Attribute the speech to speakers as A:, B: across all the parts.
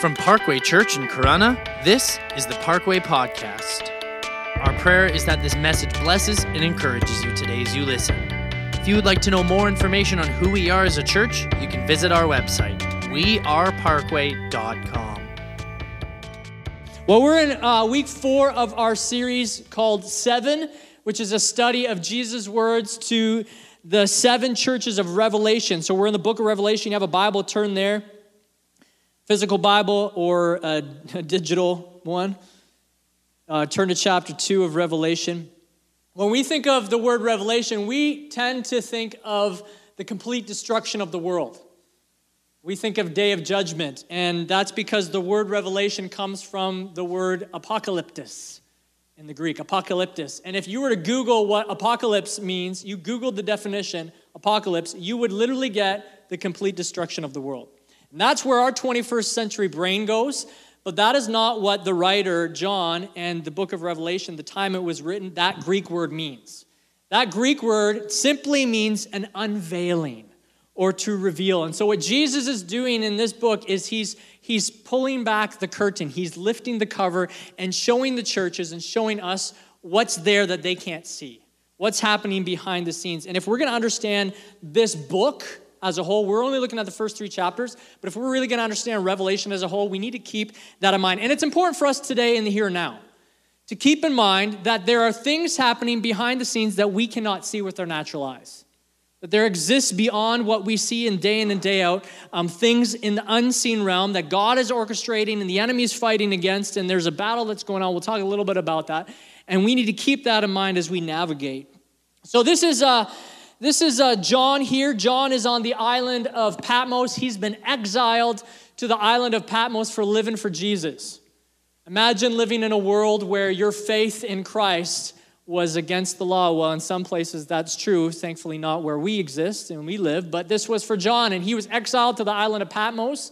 A: From Parkway Church in Corunna, this is the Parkway Podcast. Our prayer is that this message blesses and encourages you today as you listen. If you would like to know more information on who we are as a church, you can visit our website, weareparkway.com.
B: Well, we're in uh, week four of our series called Seven, which is a study of Jesus' words to the seven churches of Revelation. So we're in the book of Revelation. You have a Bible, turn there physical Bible or a, a digital one, uh, turn to chapter 2 of Revelation. When we think of the word revelation, we tend to think of the complete destruction of the world. We think of day of judgment, and that's because the word revelation comes from the word apocalyptus in the Greek, apocalyptus. And if you were to Google what apocalypse means, you Googled the definition, apocalypse, you would literally get the complete destruction of the world. And that's where our 21st century brain goes. But that is not what the writer, John, and the book of Revelation, the time it was written, that Greek word means. That Greek word simply means an unveiling or to reveal. And so, what Jesus is doing in this book is he's, he's pulling back the curtain, he's lifting the cover and showing the churches and showing us what's there that they can't see, what's happening behind the scenes. And if we're going to understand this book, as a whole. We're only looking at the first three chapters, but if we're really going to understand Revelation as a whole, we need to keep that in mind. And it's important for us today in the here and now to keep in mind that there are things happening behind the scenes that we cannot see with our natural eyes. That there exists beyond what we see in day in and day out, um, things in the unseen realm that God is orchestrating and the enemy is fighting against, and there's a battle that's going on. We'll talk a little bit about that. And we need to keep that in mind as we navigate. So, this is uh, this is uh, John here. John is on the island of Patmos. He's been exiled to the island of Patmos for living for Jesus. Imagine living in a world where your faith in Christ was against the law. Well, in some places that's true, thankfully, not where we exist and we live, but this was for John, and he was exiled to the island of Patmos.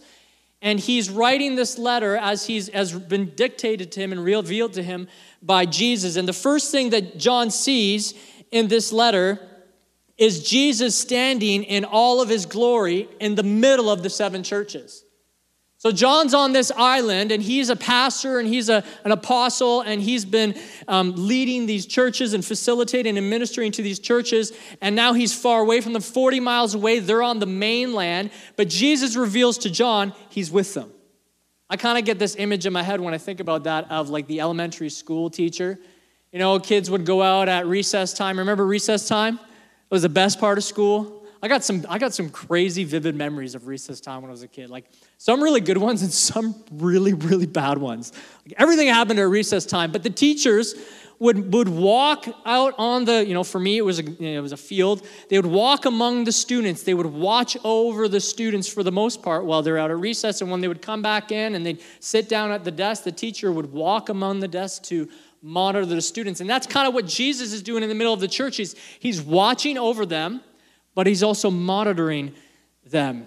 B: And he's writing this letter as he's has been dictated to him and revealed to him by Jesus. And the first thing that John sees in this letter is Jesus standing in all of his glory in the middle of the seven churches. So, John's on this island, and he's a pastor and he's a, an apostle, and he's been um, leading these churches and facilitating and ministering to these churches. And now he's far away from them, 40 miles away. They're on the mainland, but Jesus reveals to John he's with them. I kind of get this image in my head when I think about that of like the elementary school teacher. You know, kids would go out at recess time. Remember recess time? It was the best part of school. I got some I got some crazy vivid memories of recess time when I was a kid. Like some really good ones and some really really bad ones. Like everything happened at recess time, but the teachers would, would walk out on the, you know, for me it was, a, you know, it was a field. They would walk among the students. They would watch over the students for the most part while they're out at recess. And when they would come back in and they'd sit down at the desk, the teacher would walk among the desks to monitor the students. And that's kind of what Jesus is doing in the middle of the church. He's, he's watching over them, but he's also monitoring them.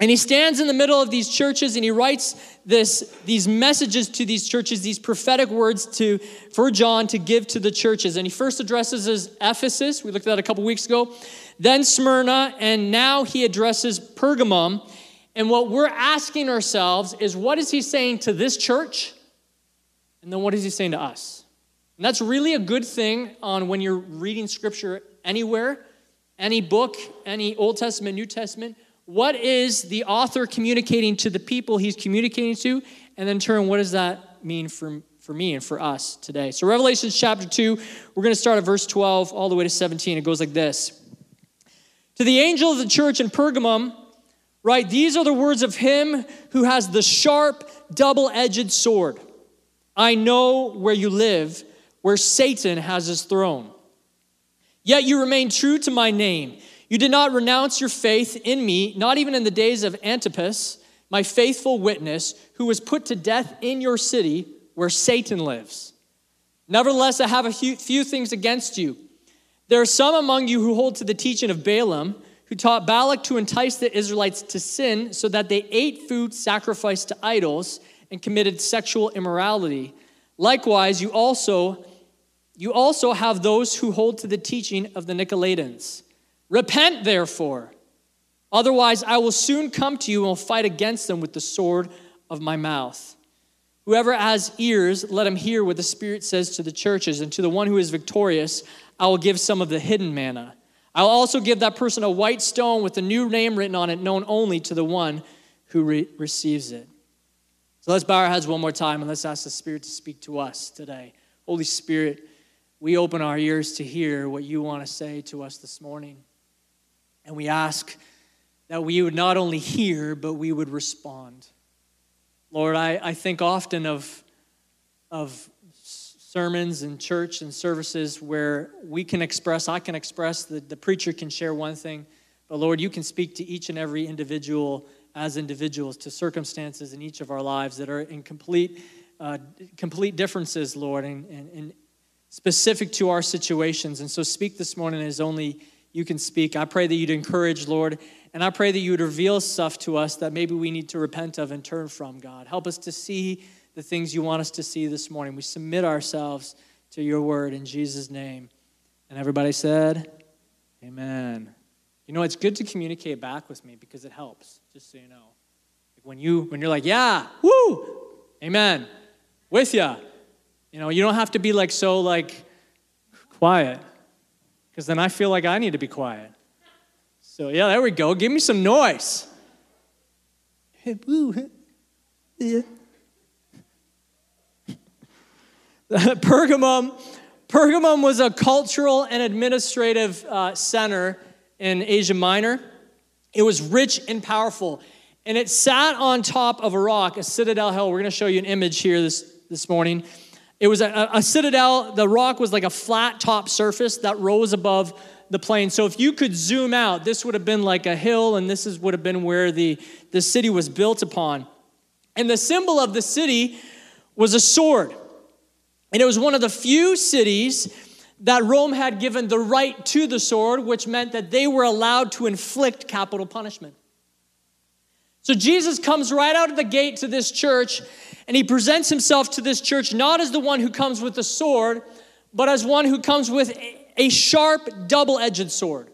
B: And he stands in the middle of these churches and he writes this, these messages to these churches, these prophetic words to, for John to give to the churches. And he first addresses as Ephesus, we looked at that a couple weeks ago, then Smyrna, and now he addresses Pergamum. And what we're asking ourselves is what is he saying to this church? And then what is he saying to us? And that's really a good thing on when you're reading scripture anywhere, any book, any Old Testament, New Testament. What is the author communicating to the people he's communicating to? And then turn, what does that mean for, for me and for us today? So, Revelation chapter 2, we're going to start at verse 12 all the way to 17. It goes like this To the angel of the church in Pergamum, write, These are the words of him who has the sharp, double edged sword. I know where you live where Satan has his throne. Yet you remain true to my name. You did not renounce your faith in me, not even in the days of Antipas, my faithful witness, who was put to death in your city where Satan lives. Nevertheless, I have a few things against you. There are some among you who hold to the teaching of Balaam, who taught Balak to entice the Israelites to sin so that they ate food sacrificed to idols and committed sexual immorality. Likewise, you also you also have those who hold to the teaching of the Nicolaitans. Repent, therefore. Otherwise, I will soon come to you and will fight against them with the sword of my mouth. Whoever has ears, let him hear what the Spirit says to the churches. And to the one who is victorious, I will give some of the hidden manna. I'll also give that person a white stone with a new name written on it, known only to the one who re- receives it. So let's bow our heads one more time and let's ask the Spirit to speak to us today. Holy Spirit, we open our ears to hear what you want to say to us this morning. And we ask that we would not only hear, but we would respond. Lord, I, I think often of, of sermons and church and services where we can express, I can express, the, the preacher can share one thing, but Lord, you can speak to each and every individual as individuals, to circumstances in each of our lives that are in complete, uh, complete differences, Lord, and, and, and specific to our situations. And so speak this morning as only you can speak. I pray that you'd encourage, Lord, and I pray that you would reveal stuff to us that maybe we need to repent of and turn from, God. Help us to see the things you want us to see this morning. We submit ourselves to your word in Jesus' name. And everybody said, Amen. You know, it's good to communicate back with me because it helps, just so you know. When you when you're like, yeah, woo, amen, with ya. You know, you don't have to be like so like quiet. Because then I feel like I need to be quiet. So, yeah, there we go. Give me some noise. Pergamum, Pergamum was a cultural and administrative uh, center in Asia Minor. It was rich and powerful, and it sat on top of a rock, a citadel hill. We're going to show you an image here this, this morning. It was a, a citadel. The rock was like a flat top surface that rose above the plain. So if you could zoom out, this would have been like a hill, and this is, would have been where the, the city was built upon. And the symbol of the city was a sword. And it was one of the few cities that Rome had given the right to the sword, which meant that they were allowed to inflict capital punishment. So Jesus comes right out of the gate to this church, and he presents himself to this church not as the one who comes with the sword, but as one who comes with a sharp, double edged sword.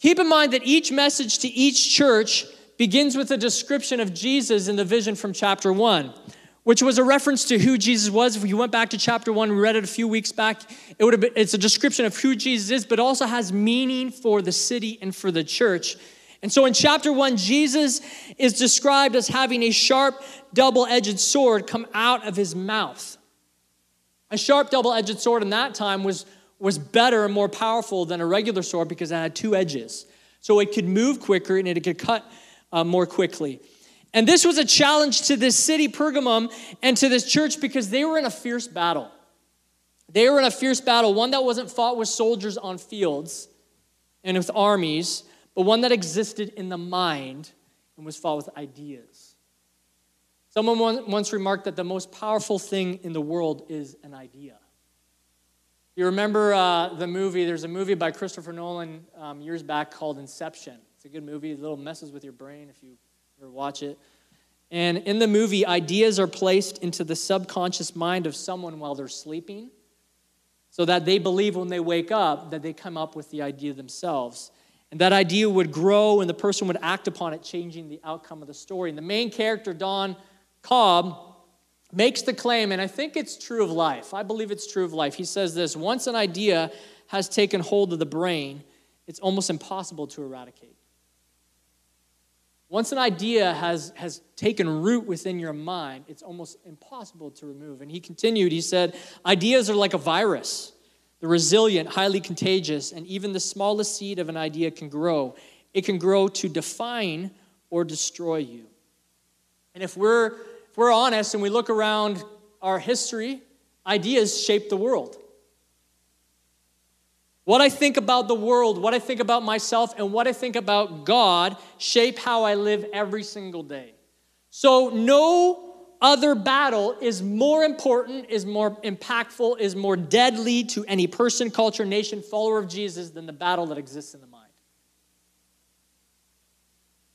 B: Keep in mind that each message to each church begins with a description of Jesus in the vision from chapter 1, which was a reference to who Jesus was. If you went back to chapter 1, we read it a few weeks back, it would have been, it's a description of who Jesus is, but also has meaning for the city and for the church. And so in chapter 1, Jesus is described as having a sharp, double edged sword come out of his mouth. A sharp, double edged sword in that time was was better and more powerful than a regular sword because it had two edges. So it could move quicker and it could cut uh, more quickly. And this was a challenge to this city, Pergamum, and to this church because they were in a fierce battle. They were in a fierce battle, one that wasn't fought with soldiers on fields and with armies, but one that existed in the mind and was fought with ideas. Someone once remarked that the most powerful thing in the world is an idea. You remember uh, the movie, there's a movie by Christopher Nolan um, years back called Inception. It's a good movie, a little messes with your brain if you ever watch it. And in the movie, ideas are placed into the subconscious mind of someone while they're sleeping so that they believe when they wake up that they come up with the idea themselves. And that idea would grow and the person would act upon it, changing the outcome of the story. And the main character, Dom Cobb, makes the claim, and I think it's true of life. I believe it's true of life. He says this once an idea has taken hold of the brain, it's almost impossible to eradicate. Once an idea has, has taken root within your mind, it's almost impossible to remove. And he continued, he said, Ideas are like a virus. They're resilient, highly contagious, and even the smallest seed of an idea can grow. It can grow to define or destroy you. And if we're if we're honest and we look around our history, ideas shape the world. What I think about the world, what I think about myself, and what I think about God shape how I live every single day. So, no other battle is more important, is more impactful, is more deadly to any person, culture, nation, follower of Jesus than the battle that exists in the mind.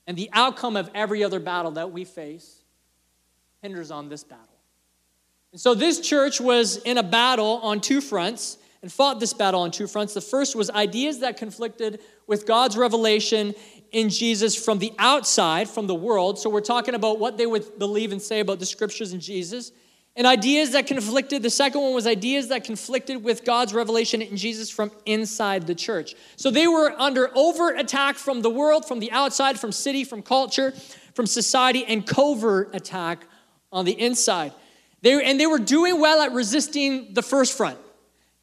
B: And the outcome of every other battle that we face hinders on this battle. And so this church was in a battle on two fronts and fought this battle on two fronts. The first was ideas that conflicted with God's revelation in Jesus from the outside, from the world. So we're talking about what they would believe and say about the scriptures and Jesus. And ideas that conflicted. The second one was ideas that conflicted with God's revelation in Jesus from inside the church. So they were under overt attack from the world, from the outside, from city, from culture, from society, and covert attack on the inside. They, and they were doing well at resisting the first front.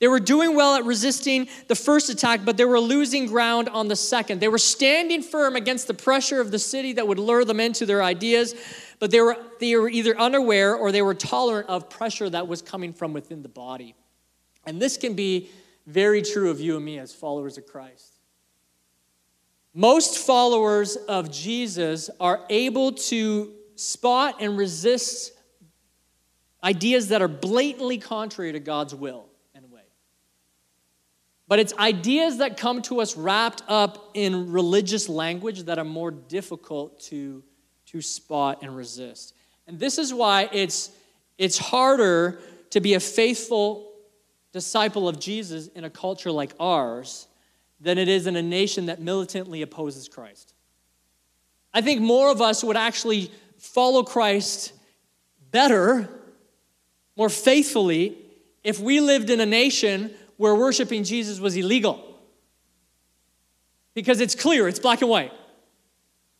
B: They were doing well at resisting the first attack, but they were losing ground on the second. They were standing firm against the pressure of the city that would lure them into their ideas, but they were, they were either unaware or they were tolerant of pressure that was coming from within the body. And this can be very true of you and me as followers of Christ. Most followers of Jesus are able to spot and resist ideas that are blatantly contrary to God's will. But it's ideas that come to us wrapped up in religious language that are more difficult to, to spot and resist. And this is why it's, it's harder to be a faithful disciple of Jesus in a culture like ours than it is in a nation that militantly opposes Christ. I think more of us would actually follow Christ better, more faithfully, if we lived in a nation where worshiping Jesus was illegal. Because it's clear, it's black and white.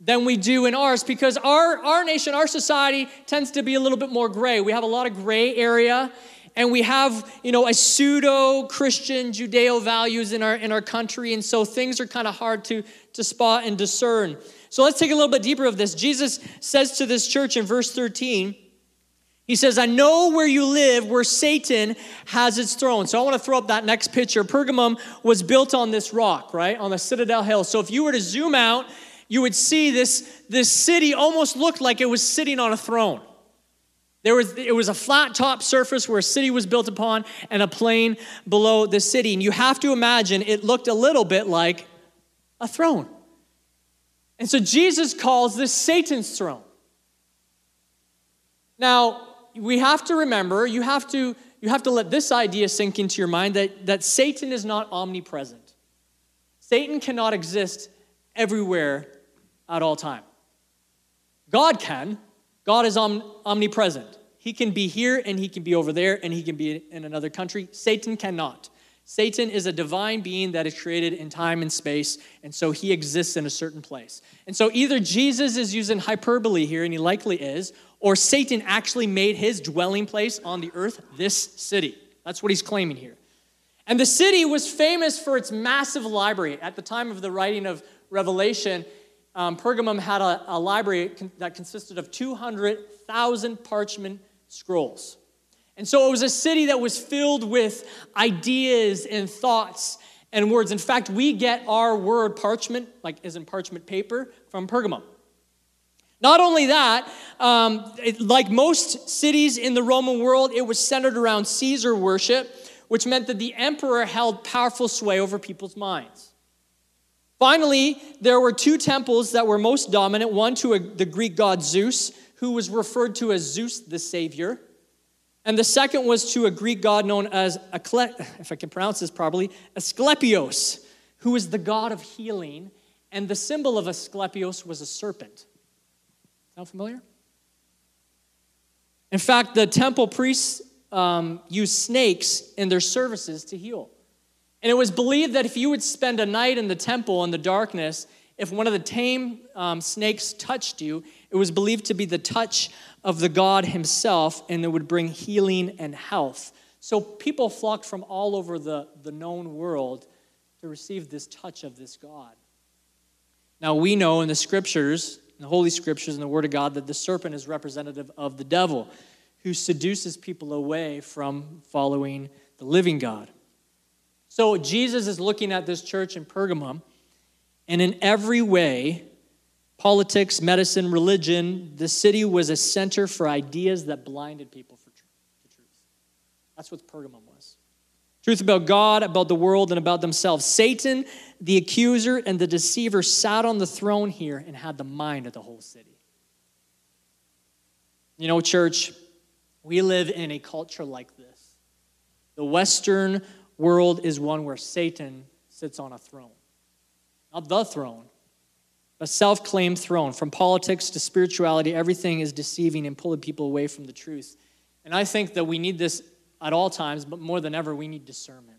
B: Than we do in ours because our, our nation, our society tends to be a little bit more gray. We have a lot of gray area and we have you know a pseudo christian judeo values in our in our country and so things are kind of hard to to spot and discern so let's take a little bit deeper of this jesus says to this church in verse 13 he says, I know where you live, where Satan has its throne. So I want to throw up that next picture. Pergamum was built on this rock, right? On the Citadel Hill. So if you were to zoom out, you would see this, this city almost looked like it was sitting on a throne. There was, it was a flat top surface where a city was built upon and a plain below the city. And you have to imagine it looked a little bit like a throne. And so Jesus calls this Satan's throne. Now, we have to remember, you have to, you have to let this idea sink into your mind that, that Satan is not omnipresent. Satan cannot exist everywhere at all time. God can. God is om- omnipresent. He can be here and he can be over there and he can be in another country. Satan cannot. Satan is a divine being that is created in time and space, and so he exists in a certain place. And so either Jesus is using hyperbole here, and he likely is, or Satan actually made his dwelling place on the earth this city. That's what he's claiming here. And the city was famous for its massive library. At the time of the writing of Revelation, um, Pergamum had a, a library that consisted of 200,000 parchment scrolls. And so it was a city that was filled with ideas and thoughts and words. In fact, we get our word parchment, like is in parchment paper, from Pergamum. Not only that, um, it, like most cities in the Roman world, it was centered around Caesar worship, which meant that the emperor held powerful sway over people's minds. Finally, there were two temples that were most dominant one to a, the Greek god Zeus, who was referred to as Zeus the Savior, and the second was to a Greek god known as, if I can pronounce this properly, Asclepios, who was the god of healing, and the symbol of Asclepios was a serpent. Sound familiar? In fact, the temple priests um, used snakes in their services to heal. And it was believed that if you would spend a night in the temple in the darkness, if one of the tame um, snakes touched you, it was believed to be the touch of the God himself, and it would bring healing and health. So people flocked from all over the, the known world to receive this touch of this God. Now, we know in the scriptures in the Holy Scriptures and the Word of God that the serpent is representative of the devil who seduces people away from following the living God. So Jesus is looking at this church in Pergamum, and in every way, politics, medicine, religion, the city was a center for ideas that blinded people for truth. That's what Pergamum was. Truth about God, about the world, and about themselves. Satan the accuser and the deceiver sat on the throne here and had the mind of the whole city. You know, church, we live in a culture like this. The Western world is one where Satan sits on a throne. Not the throne, a self claimed throne. From politics to spirituality, everything is deceiving and pulling people away from the truth. And I think that we need this at all times, but more than ever, we need discernment.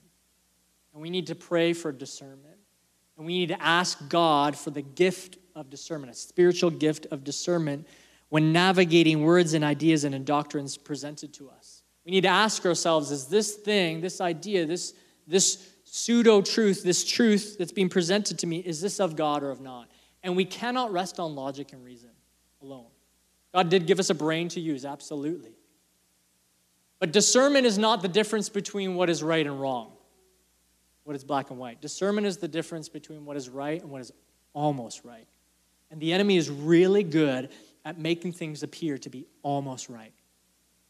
B: And we need to pray for discernment. And we need to ask God for the gift of discernment, a spiritual gift of discernment when navigating words and ideas and doctrines presented to us. We need to ask ourselves is this thing, this idea, this, this pseudo truth, this truth that's being presented to me, is this of God or of not? And we cannot rest on logic and reason alone. God did give us a brain to use, absolutely. But discernment is not the difference between what is right and wrong, what is black and white. Discernment is the difference between what is right and what is almost right. And the enemy is really good at making things appear to be almost right.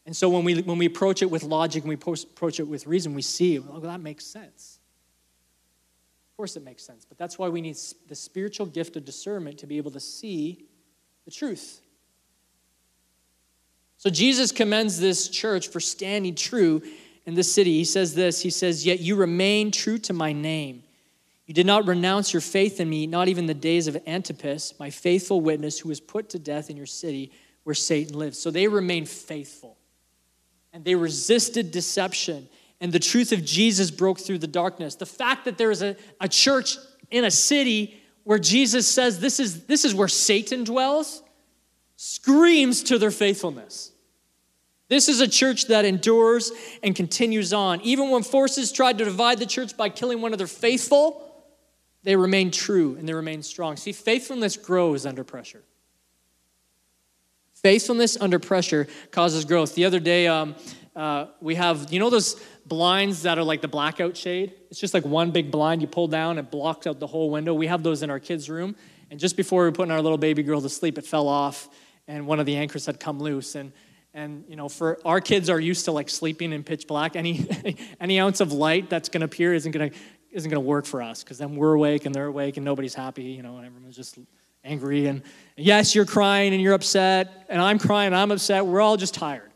B: And so when we, when we approach it with logic and we approach it with reason, we see, well, that makes sense. Of course, it makes sense. But that's why we need the spiritual gift of discernment to be able to see the truth. So Jesus commends this church for standing true in this city. He says this He says, Yet you remain true to my name. You did not renounce your faith in me, not even the days of Antipas, my faithful witness, who was put to death in your city where Satan lives. So they remained faithful and they resisted deception and the truth of Jesus broke through the darkness. The fact that there is a, a church in a city where Jesus says this is, this is where Satan dwells screams to their faithfulness. This is a church that endures and continues on. Even when forces tried to divide the church by killing one of their faithful, they remain true and they remain strong. See, faithfulness grows under pressure. Faithfulness under pressure causes growth. The other day, um, uh, we have, you know, those blinds that are like the blackout shade. It's just like one big blind you pull down, it blocks out the whole window. We have those in our kids' room. And just before we were putting our little baby girl to sleep, it fell off, and one of the anchors had come loose. And and you know, for our kids are used to like sleeping in pitch black. Any any ounce of light that's going to appear isn't going to isn't going to work for us because then we're awake and they're awake and nobody's happy. You know, and everyone's just angry. And yes, you're crying and you're upset, and I'm crying and I'm upset. We're all just tired.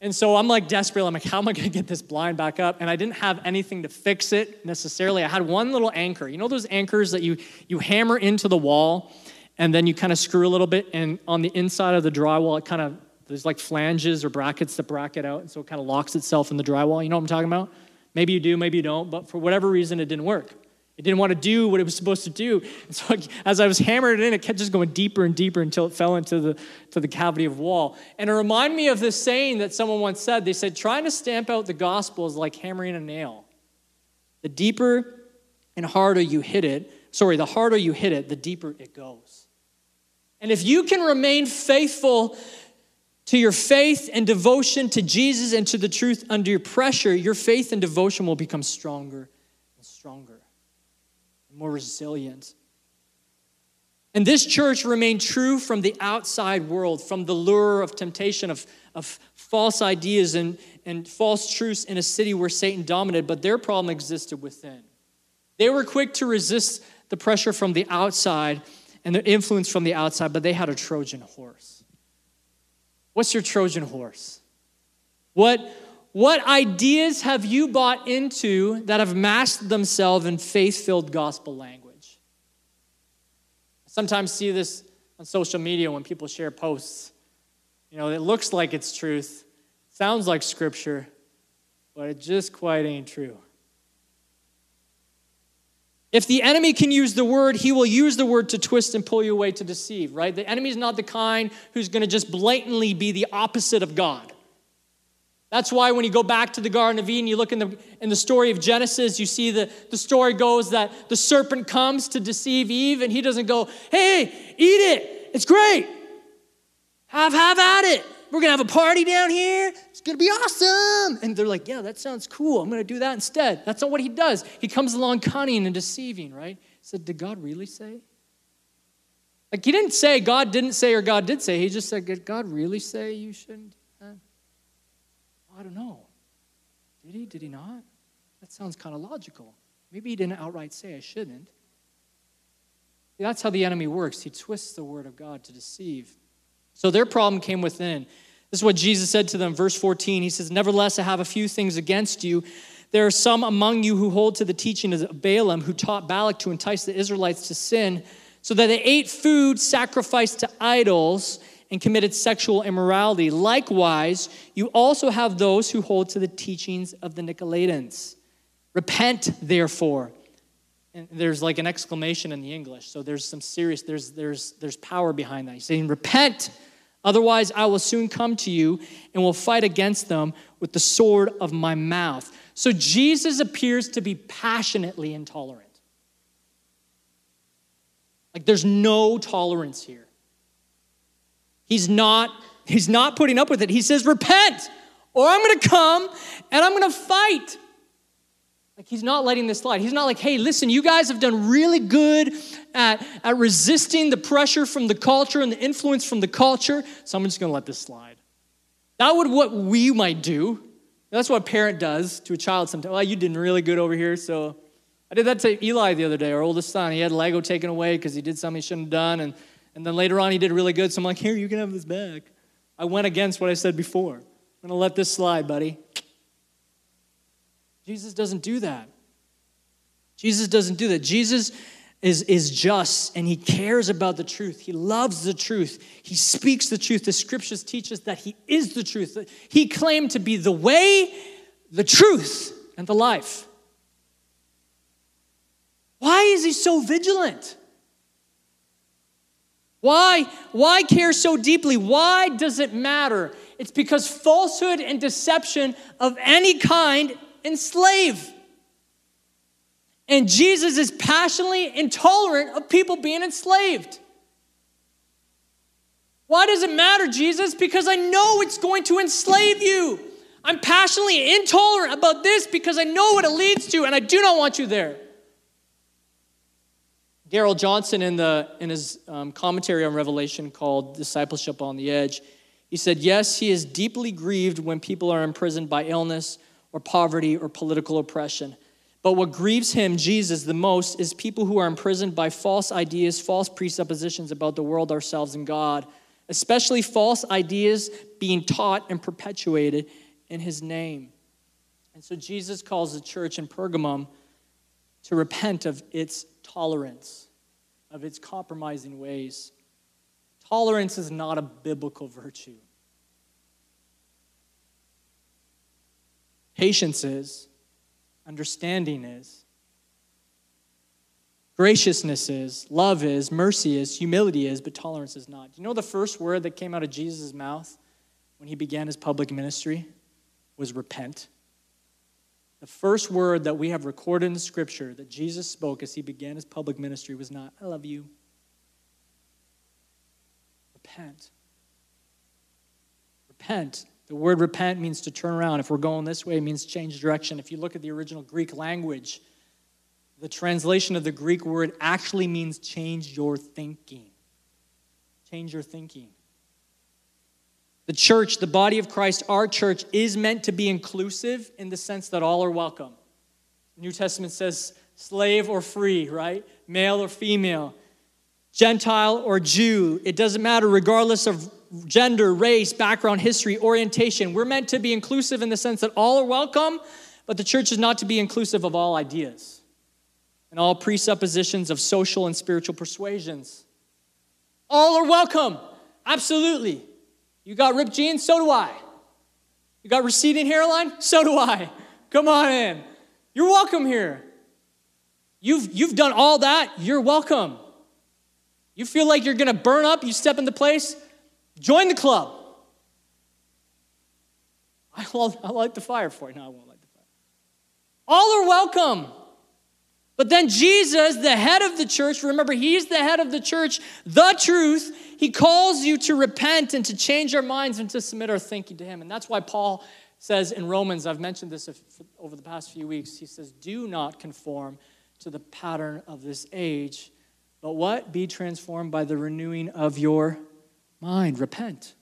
B: And so I'm like desperate. I'm like, how am I going to get this blind back up? And I didn't have anything to fix it necessarily. I had one little anchor. You know those anchors that you you hammer into the wall, and then you kind of screw a little bit, and on the inside of the drywall, it kind of there's like flanges or brackets that bracket out, and so it kind of locks itself in the drywall. You know what I'm talking about? Maybe you do, maybe you don't, but for whatever reason, it didn't work. It didn't want to do what it was supposed to do. And so as I was hammering it in, it kept just going deeper and deeper until it fell into the, to the cavity of wall. And it reminded me of this saying that someone once said. They said, trying to stamp out the gospel is like hammering a nail. The deeper and harder you hit it, sorry, the harder you hit it, the deeper it goes. And if you can remain faithful to your faith and devotion to Jesus and to the truth under your pressure, your faith and devotion will become stronger and stronger more resilient. And this church remained true from the outside world, from the lure of temptation, of, of false ideas and, and false truths in a city where Satan dominated, but their problem existed within. They were quick to resist the pressure from the outside and the influence from the outside, but they had a Trojan horse. What's your Trojan horse? What, what ideas have you bought into that have masked themselves in faith filled gospel language? I sometimes see this on social media when people share posts. You know, it looks like it's truth, sounds like scripture, but it just quite ain't true. If the enemy can use the word, he will use the word to twist and pull you away to deceive, right? The enemy is not the kind who's going to just blatantly be the opposite of God. That's why when you go back to the Garden of Eden, you look in the, in the story of Genesis, you see the, the story goes that the serpent comes to deceive Eve, and he doesn't go, hey, eat it, it's great. Have, have at it. We're going to have a party down here. It's going to be awesome. And they're like, yeah, that sounds cool. I'm going to do that instead. That's not what he does. He comes along cunning and deceiving, right? Said, did God really say? Like, he didn't say God didn't say or God did say. He just said, did God really say you shouldn't? I don't know. Did he? Did he not? That sounds kind of logical. Maybe he didn't outright say I shouldn't. That's how the enemy works. He twists the word of God to deceive. So their problem came within. This is what Jesus said to them, verse 14. He says, Nevertheless, I have a few things against you. There are some among you who hold to the teaching of Balaam, who taught Balak to entice the Israelites to sin, so that they ate food sacrificed to idols and committed sexual immorality. Likewise, you also have those who hold to the teachings of the Nicolaitans. Repent, therefore. And there's like an exclamation in the English, so there's some serious, there's, there's, there's power behind that. He's saying, Repent, otherwise I will soon come to you and will fight against them with the sword of my mouth. So Jesus appears to be passionately intolerant. Like there's no tolerance here. He's not he's not putting up with it. He says repent or I'm to come and I'm to fight. Like he's not letting this slide. He's not like, hey, listen, you guys have done really good at, at resisting the pressure from the culture and the influence from the culture, so I'm just gonna let this slide. That would what we might do. That's what a parent does to a child sometimes. Well, you did really good over here, so I did that to Eli the other day, our oldest son. He had Lego taken away because he did something he shouldn't have done, and, and then later on he did really good, so I'm like, here, you can have this back. I went against what I said before. I'm gonna let this slide, buddy. Jesus doesn't do that. Jesus doesn't do that. Jesus is, is just and he cares about the truth. He loves the truth. He speaks the truth. The scriptures teach us that he is the truth. He claimed to be the way, the truth, and the life. Why is he so vigilant? Why? Why care so deeply? Why does it matter? It's because falsehood and deception of any kind enslave. And Jesus is passionately intolerant of people being enslaved. Why does it matter, Jesus? Because I know it's going to enslave you. I'm passionately intolerant about this because I know what it leads to, and I do not want you there. Darrell Johnson, in, the, in his um, commentary on Revelation called Discipleship on the Edge, he said, Yes, he is deeply grieved when people are imprisoned by illness or poverty or political oppression. But what grieves him, Jesus, the most is people who are imprisoned by false ideas, false presuppositions about the world, ourselves, and God, especially false ideas being taught and perpetuated in his name. And so Jesus calls the church in Pergamum to repent of its tolerance, of its compromising ways. Tolerance is not a biblical virtue. Patience is, understanding is, graciousness is, love is, mercy is, humility is, but tolerance is not. Do you know the first word that came out of Jesus' mouth when he began his public ministry was repent? The first word that we have recorded in Scripture that Jesus spoke as he began his public ministry was not, I love you. Repent. Repent. The word repent means to turn around. If we're going this way, it means change direction. If you look at the original Greek language, the translation of the Greek word actually means change your thinking. Change your thinking. The church, the body of Christ, our church, is meant to be inclusive in the sense that all are welcome. New Testament says slave or free, right? Male or female, Gentile or Jew. It doesn't matter, regardless of gender, race, background, history, orientation. We're meant to be inclusive in the sense that all are welcome, but the church is not to be inclusive of all ideas and all presuppositions of social and spiritual persuasions. All are welcome, absolutely. You got ripped jeans? So do I. You got receding hairline? So do I. Come on in. You're welcome here. You've, you've done all that, you're welcome. You feel like you're gonna burn up, you step into place, Join the club. I will I'll light the fire for you. No, I won't light the fire. All are welcome. But then Jesus, the head of the church, remember, he's the head of the church, the truth. He calls you to repent and to change our minds and to submit our thinking to him. And that's why Paul says in Romans, I've mentioned this over the past few weeks, he says, Do not conform to the pattern of this age, but what? Be transformed by the renewing of your mind. Repent.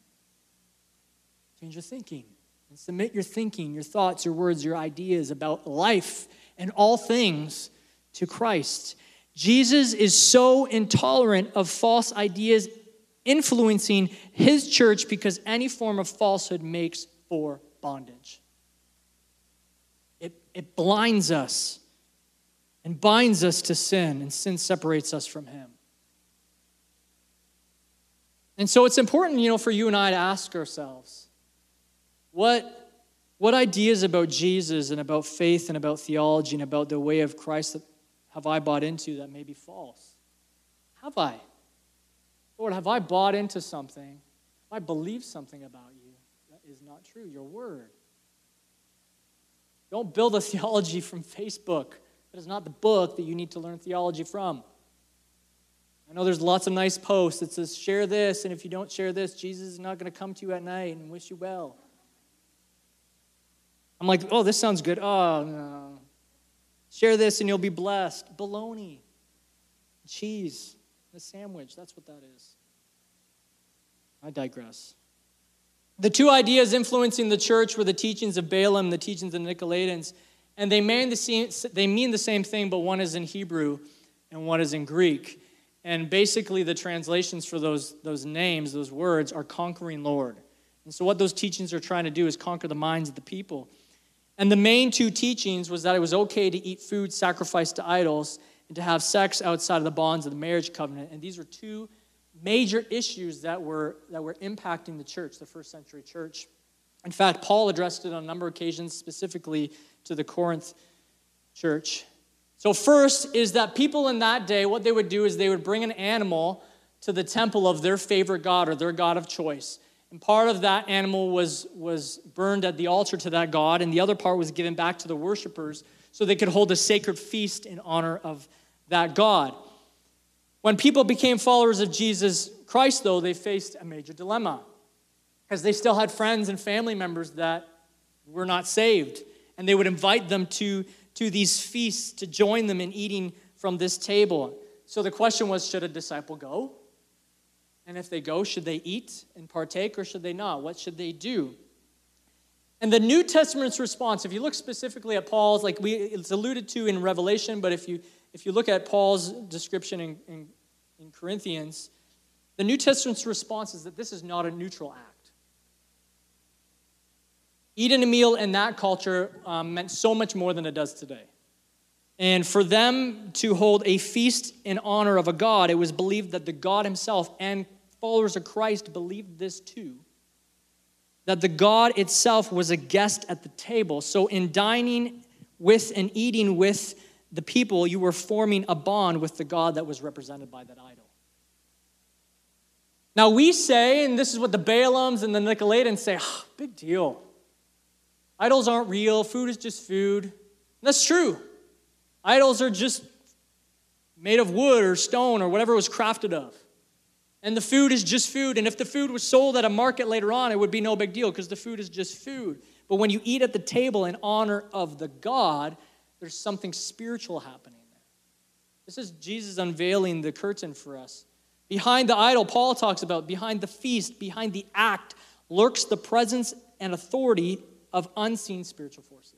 B: Change your thinking. And submit your thinking, your thoughts, your words, your ideas about life and all things to Christ. Jesus is so intolerant of false ideas influencing his church because any form of falsehood makes for bondage. It, it blinds us and binds us to sin, and sin separates us from him. And so it's important, you know, for you and I to ask ourselves what, what ideas about Jesus and about faith and about theology and about the way of Christ have I bought into that may be false? Have I? Lord, have I bought into something? Have I believed something about you that is not true? Your word. Don't build a theology from Facebook. That is not the book that you need to learn theology from. I know there's lots of nice posts that says share this, and if you don't share this, Jesus is not going to come to you at night and wish you well. I'm like, oh, this sounds good. Oh, no. Share this and you'll be blessed. Bologna, Cheese. A sandwich. That's what that is. I digress. The two ideas influencing the church were the teachings of Balaam, the teachings of the Nicolaitans, and they mean the same, they mean the same thing, but one is in Hebrew and one is in Greek. And basically, the translations for those, those names, those words, are conquering Lord. And so, what those teachings are trying to do is conquer the minds of the people. And the main two teachings was that it was okay to eat food sacrificed to idols and to have sex outside of the bonds of the marriage covenant. And these were two major issues that were, that were impacting the church, the first century church. In fact, Paul addressed it on a number of occasions, specifically to the Corinth church. So, first is that people in that day, what they would do is they would bring an animal to the temple of their favorite god or their god of choice. And part of that animal was, was burned at the altar to that god, and the other part was given back to the worshipers so they could hold a sacred feast in honor of that god. When people became followers of Jesus Christ, though, they faced a major dilemma because they still had friends and family members that were not saved. And they would invite them to, to these feasts to join them in eating from this table. So the question was should a disciple go? And if they go, should they eat and partake or should they not? What should they do? And the New Testament's response, if you look specifically at Paul's, like we, it's alluded to in Revelation, but if you if you look at Paul's description in, in, in Corinthians, the New Testament's response is that this is not a neutral act. Eating a meal in that culture um, meant so much more than it does today. And for them to hold a feast in honor of a God, it was believed that the God himself and followers of Christ believed this too. That the God itself was a guest at the table. So, in dining with and eating with the people, you were forming a bond with the God that was represented by that idol. Now we say, and this is what the Balaams and the Nicolaitans say, oh, big deal. Idols aren't real, food is just food. And that's true. Idols are just made of wood or stone or whatever it was crafted of. And the food is just food. And if the food was sold at a market later on, it would be no big deal because the food is just food. But when you eat at the table in honor of the God, there's something spiritual happening there. This is Jesus unveiling the curtain for us. Behind the idol, Paul talks about, behind the feast, behind the act, lurks the presence and authority of unseen spiritual forces.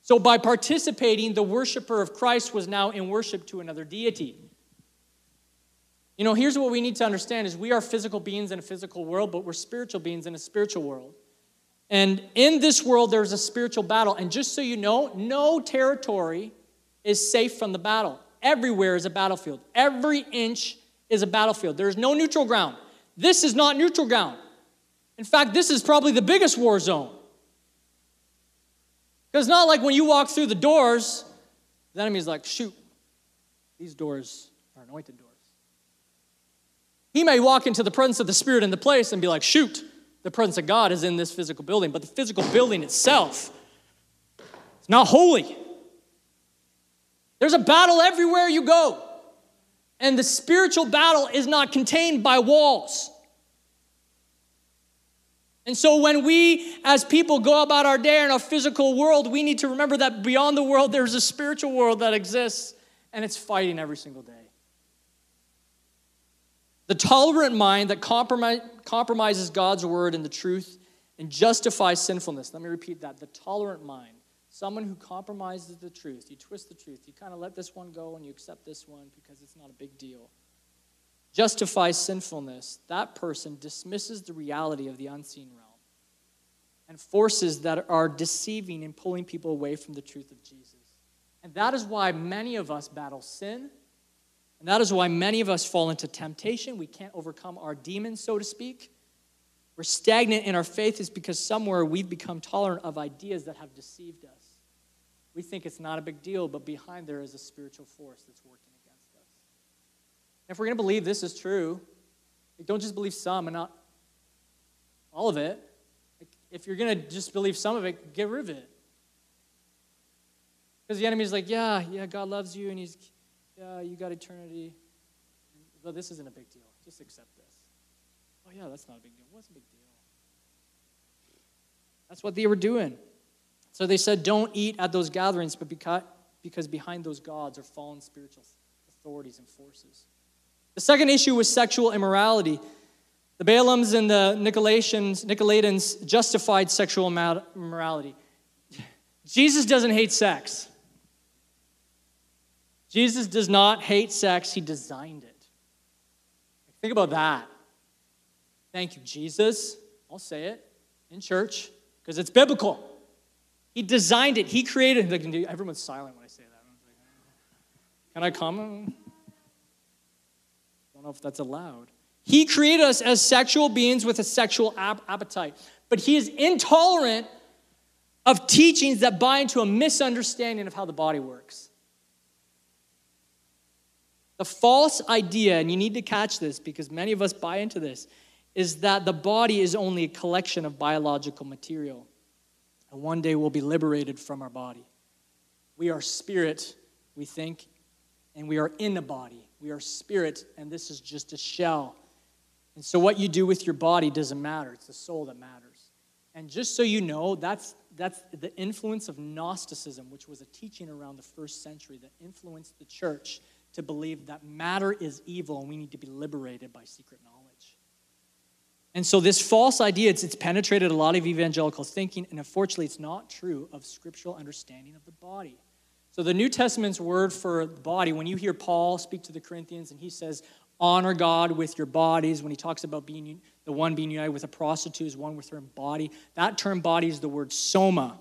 B: So, by participating, the worshiper of Christ was now in worship to another deity. You know, here's what we need to understand is we are physical beings in a physical world, but we're spiritual beings in a spiritual world. And in this world, there's a spiritual battle. And just so you know, no territory is safe from the battle. Everywhere is a battlefield. Every inch is a battlefield. There's no neutral ground. This is not neutral ground. In fact, this is probably the biggest war zone. Because it's not like when you walk through the doors, the enemy's like, shoot, these doors are anointed doors. He may walk into the presence of the Spirit in the place and be like, shoot, the presence of God is in this physical building, but the physical building itself is not holy. There's a battle everywhere you go. And the spiritual battle is not contained by walls. And so, when we as people go about our day in our physical world, we need to remember that beyond the world, there's a spiritual world that exists and it's fighting every single day. The tolerant mind that compromises God's word and the truth and justifies sinfulness. Let me repeat that. The tolerant mind. Someone who compromises the truth. You twist the truth. You kind of let this one go and you accept this one because it's not a big deal. Justifies sinfulness. That person dismisses the reality of the unseen realm and forces that are deceiving and pulling people away from the truth of Jesus. And that is why many of us battle sin And that is why many of us fall into temptation. We can't overcome our demons, so to speak. We're stagnant in our faith is because somewhere we've become tolerant of ideas that have deceived us. We think it's not a big deal, but behind there is a spiritual force that's working against us. And if we're going to believe this is true, don't just believe some and not all of it. If you're going to just believe some of it, get rid of it. Because the enemy's like, yeah, yeah, God loves you, and he's, yeah, you got eternity. But this isn't a big deal. Just accept this. Oh, yeah, that's not a big deal. What's a big deal? That's what they were doing. So they said, don't eat at those gatherings, but because, because behind those gods are fallen spiritual authorities and forces. The second issue was sexual immorality. The Balaams and the Nicolaitans, Nicolaitans justified sexual immorality. Jesus doesn't hate sex. Jesus does not hate sex, he designed it. Think about that. Thank you, Jesus. I'll say it in church because it's biblical. He designed it, he created it. Everyone's silent when I say that. Can I come? I don't know if that's allowed. He created us as sexual beings with a sexual appetite, but he is intolerant of teachings that buy into a misunderstanding of how the body works. The false idea, and you need to catch this because many of us buy into this, is that the body is only a collection of biological material. And one day we'll be liberated from our body. We are spirit, we think, and we are in a body. We are spirit, and this is just a shell. And so, what you do with your body doesn't matter, it's the soul that matters. And just so you know, that's, that's the influence of Gnosticism, which was a teaching around the first century that influenced the church to believe that matter is evil and we need to be liberated by secret knowledge. And so, this false idea, it's, it's penetrated a lot of evangelical thinking, and unfortunately, it's not true of scriptural understanding of the body. So, the New Testament's word for the body, when you hear Paul speak to the Corinthians and he says, honor God with your bodies, when he talks about being the one being united with a prostitute is one with her body, that term body is the word soma.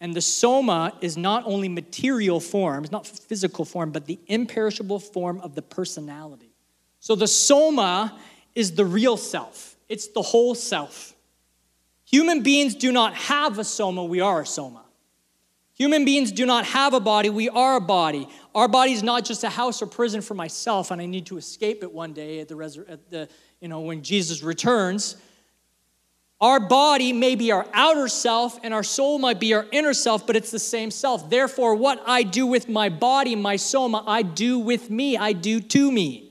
B: And the soma is not only material form, it's not physical form, but the imperishable form of the personality. So the soma is the real self, it's the whole self. Human beings do not have a soma, we are a soma. Human beings do not have a body, we are a body. Our body is not just a house or prison for myself, and I need to escape it one day at the, resur- at the you know, when Jesus returns. Our body may be our outer self and our soul might be our inner self, but it's the same self. Therefore, what I do with my body, my soma, I do with me, I do to me.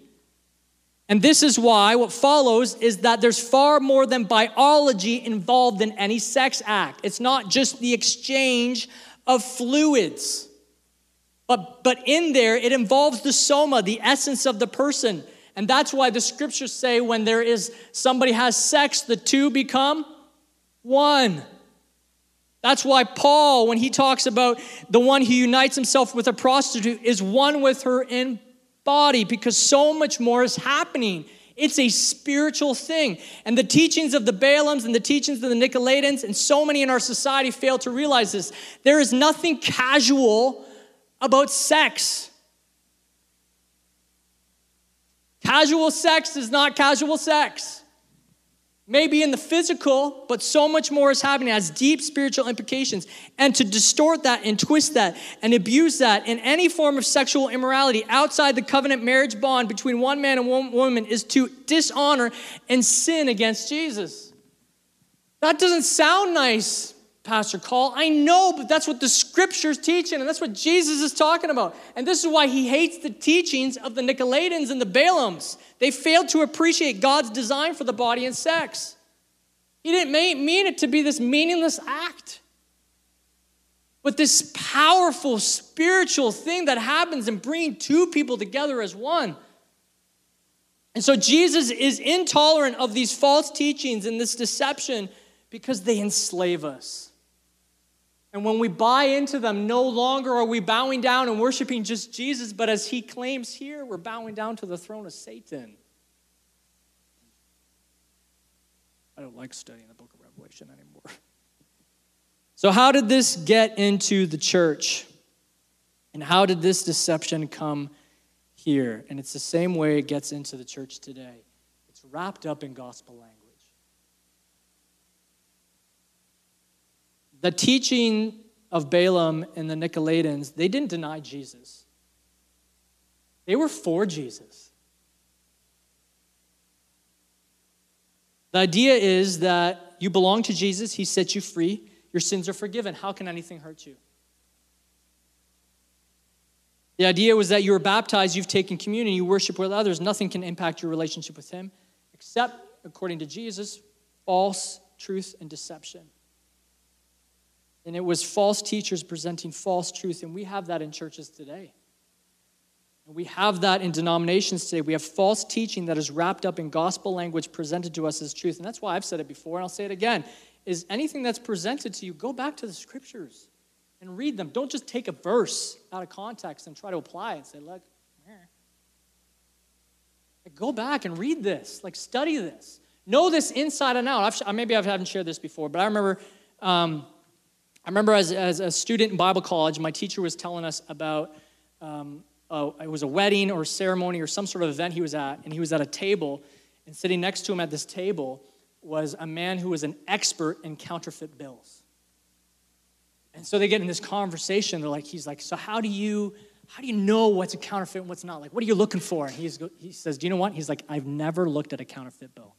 B: And this is why what follows is that there's far more than biology involved in any sex act. It's not just the exchange of fluids, but, but in there, it involves the soma, the essence of the person. And that's why the scriptures say when there is somebody has sex, the two become one. That's why Paul, when he talks about the one who unites himself with a prostitute, is one with her in body because so much more is happening. It's a spiritual thing. And the teachings of the Balaams and the teachings of the Nicolaitans, and so many in our society fail to realize this. There is nothing casual about sex. Casual sex is not casual sex. Maybe in the physical, but so much more is happening, it has deep spiritual implications. And to distort that and twist that and abuse that in any form of sexual immorality outside the covenant marriage bond between one man and one woman is to dishonor and sin against Jesus. That doesn't sound nice, Pastor Call. I know, but that's what the scripture's teaching, and that's what Jesus is talking about. And this is why he hates the teachings of the Nicolaitans and the Balaams. They failed to appreciate God's design for the body and sex. He didn't mean it to be this meaningless act, but this powerful spiritual thing that happens in bringing two people together as one. And so Jesus is intolerant of these false teachings and this deception because they enslave us. And when we buy into them, no longer are we bowing down and worshiping just Jesus, but as he claims here, we're bowing down to the throne of Satan. I don't like studying the book of Revelation anymore. So, how did this get into the church? And how did this deception come here. And it's the same way it gets into the church today. It's wrapped up in gospel language. The teaching of Balaam and the Nicolaitans, they didn't deny Jesus. They were for Jesus. The idea is that you belong to Jesus, He set you free, your sins are forgiven. How can anything hurt you? The idea was that you were baptized, you've taken communion, you worship with others. Nothing can impact your relationship with Him except, according to Jesus, false truth and deception. And it was false teachers presenting false truth, and we have that in churches today. And we have that in denominations today. We have false teaching that is wrapped up in gospel language presented to us as truth. And that's why I've said it before, and I'll say it again, is anything that's presented to you, go back to the scriptures and read them. Don't just take a verse out of context and try to apply it and say, look, go back and read this. Like, study this. Know this inside and out. I've, maybe I haven't shared this before, but I remember, um, I remember as, as a student in Bible college, my teacher was telling us about um, uh, it was a wedding or a ceremony or some sort of event he was at, and he was at a table, and sitting next to him at this table was a man who was an expert in counterfeit bills. And so they get in this conversation. They're like, he's like, so how do you, how do you know what's a counterfeit and what's not? Like, what are you looking for? And he's, he says, do you know what? He's like, I've never looked at a counterfeit bill.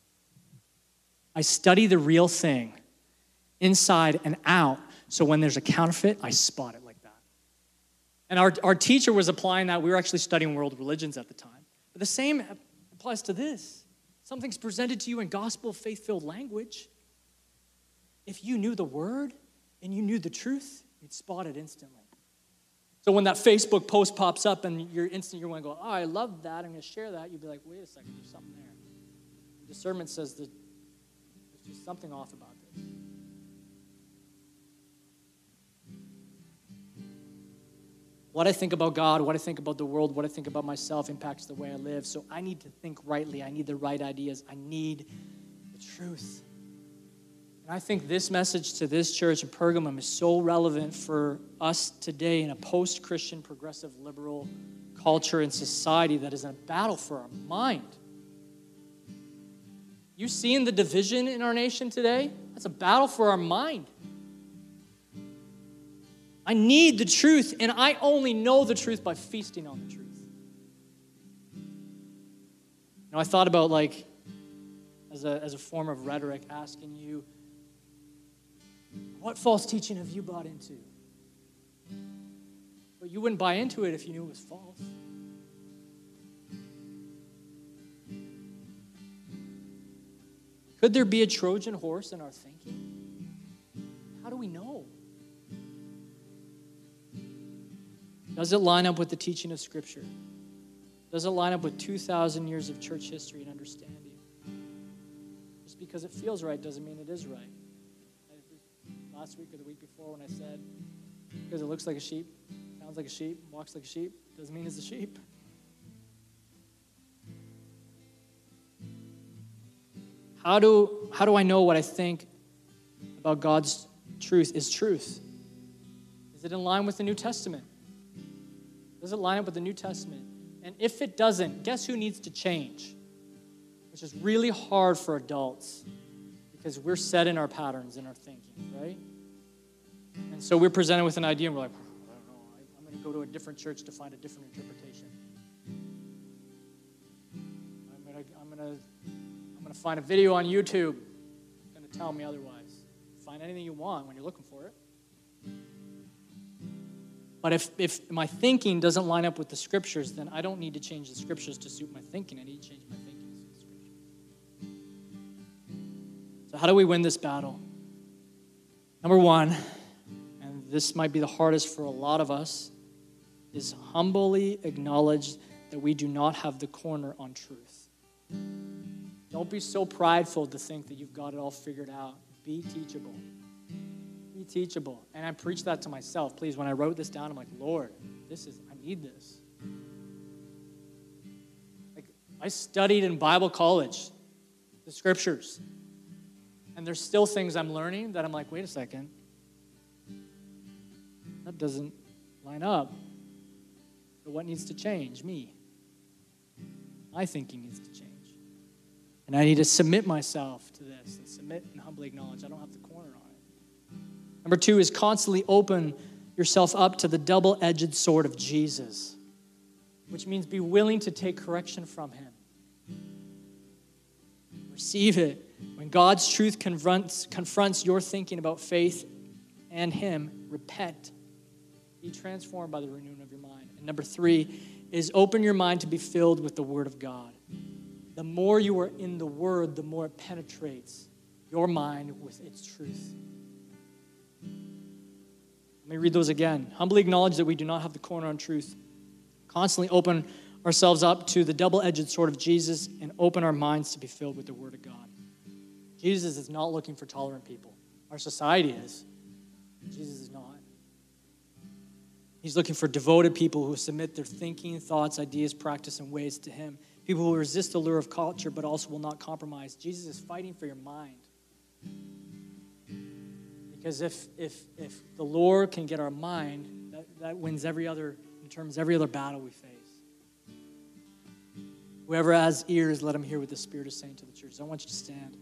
B: I study the real thing inside and out. So when there's a counterfeit, I spot it like that. And our, our teacher was applying that. We were actually studying world religions at the time. But the same applies to this. Something's presented to you in gospel faith filled language. If you knew the word, and you knew the truth, you'd spot it instantly. So when that Facebook post pops up and you're instant, you're going to go, oh, I love that, I'm going to share that, you'd be like, wait a second, there's something there. Discernment says that there's just something off about this. What I think about God, what I think about the world, what I think about myself impacts the way I live. So I need to think rightly. I need the right ideas. I need the truth. And I think this message to this church in Pergamum is so relevant for us today in a post Christian, progressive, liberal culture and society that is in a battle for our mind. You seeing the division in our nation today? That's a battle for our mind. I need the truth, and I only know the truth by feasting on the truth. You know, I thought about like, as a, as a form of rhetoric, asking you, what false teaching have you bought into? But you wouldn't buy into it if you knew it was false. Could there be a Trojan horse in our thinking? How do we know? Does it line up with the teaching of Scripture? Does it line up with 2,000 years of church history and understanding? Just because it feels right doesn't mean it is right last week or the week before when I said, because it looks like a sheep, sounds like a sheep, walks like a sheep, doesn't mean it's a sheep. How do, how do I know what I think about God's truth is truth? Is it in line with the New Testament? Does it line up with the New Testament? And if it doesn't, guess who needs to change? Which is really hard for adults because we're set in our patterns in our thinking, right? And so we're presented with an idea and we're like, I don't know, I'm going to go to a different church to find a different interpretation. I'm going to, I'm going to, I'm going to find a video on YouTube going to tell me otherwise. Find anything you want when you're looking for it. But if, if my thinking doesn't line up with the scriptures, then I don't need to change the scriptures to suit my thinking. I need to change my thinking to suit the scriptures. So, how do we win this battle? Number one, and this might be the hardest for a lot of us, is humbly acknowledge that we do not have the corner on truth. Don't be so prideful to think that you've got it all figured out. Be teachable. Be teachable. And I preach that to myself. Please, when I wrote this down, I'm like, Lord, this is, I need this. Like, I studied in Bible college, the scriptures. And there's still things I'm learning that I'm like, wait a second that doesn't line up. So what needs to change? Me. My thinking needs to change. And I need to submit myself to this and submit and humbly acknowledge I don't have the. Number two is constantly open yourself up to the double edged sword of Jesus, which means be willing to take correction from Him. Receive it. When God's truth confronts, confronts your thinking about faith and Him, repent. Be transformed by the renewing of your mind. And number three is open your mind to be filled with the Word of God. The more you are in the Word, the more it penetrates your mind with its truth. Let me read those again. Humbly acknowledge that we do not have the corner on truth. Constantly open ourselves up to the double edged sword of Jesus and open our minds to be filled with the Word of God. Jesus is not looking for tolerant people. Our society is. Jesus is not. He's looking for devoted people who submit their thinking, thoughts, ideas, practice, and ways to Him. People who resist the lure of culture but also will not compromise. Jesus is fighting for your mind. Because if, if, if the Lord can get our mind, that, that wins every other, in terms every other battle we face. Whoever has ears, let him hear what the Spirit is saying to the church. I want you to stand.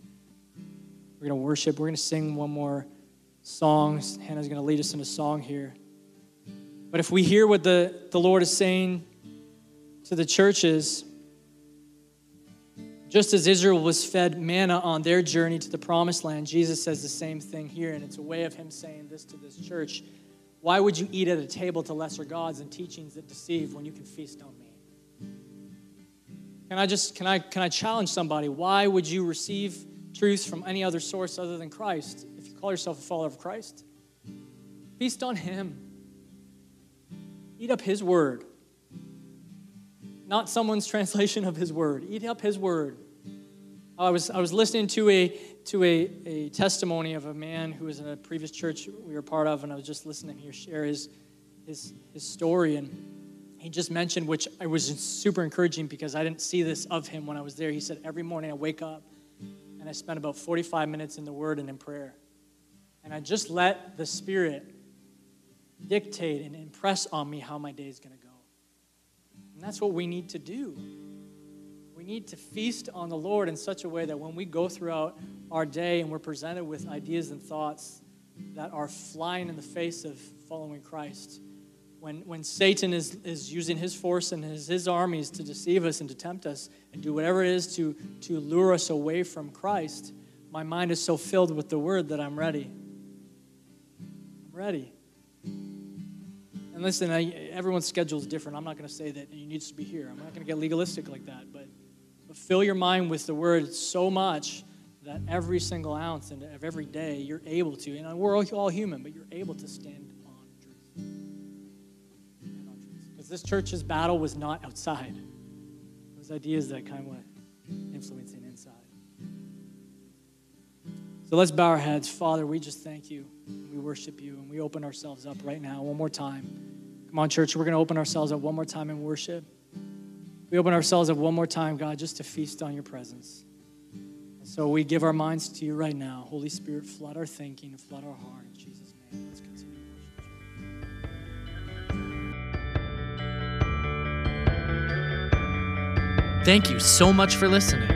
B: We're going to worship. We're going to sing one more song. Hannah's going to lead us in a song here. But if we hear what the, the Lord is saying to the churches, just as Israel was fed manna on their journey to the promised land, Jesus says the same thing here. And it's a way of him saying this to this church Why would you eat at a table to lesser gods and teachings that deceive when you can feast on me? Can I just can I can I challenge somebody? Why would you receive truth from any other source other than Christ if you call yourself a follower of Christ? Feast on him. Eat up his word. Not someone's translation of his word. Eat up his word. I was, I was listening to, a, to a, a testimony of a man who was in a previous church we were part of, and I was just listening here share his, his, his story. And he just mentioned, which I was super encouraging because I didn't see this of him when I was there. He said, Every morning I wake up and I spend about 45 minutes in the Word and in prayer. And I just let the Spirit dictate and impress on me how my day is going to go. And that's what we need to do. We need to feast on the Lord in such a way that when we go throughout our day and we're presented with ideas and thoughts that are flying in the face of following Christ, when, when Satan is, is using his force and his, his armies to deceive us and to tempt us and do whatever it is to, to lure us away from Christ, my mind is so filled with the word that I'm ready. I'm ready. And listen, I, everyone's schedule is different. I'm not going to say that you need to be here. I'm not going to get legalistic like that. But, but fill your mind with the word so much that every single ounce and of every day you're able to. And we're all human, but you're able to stand on truth. Because this church's battle was not outside. Was ideas that kind of went influencing inside. So let's bow our heads. Father, we just thank you. We worship you and we open ourselves up right now one more time. Come on, church, we're going to open ourselves up one more time in worship. We open ourselves up one more time, God, just to feast on your presence. So we give our minds to you right now. Holy Spirit, flood our thinking flood our heart. In Jesus' name, let's continue.
A: Thank you so much for listening.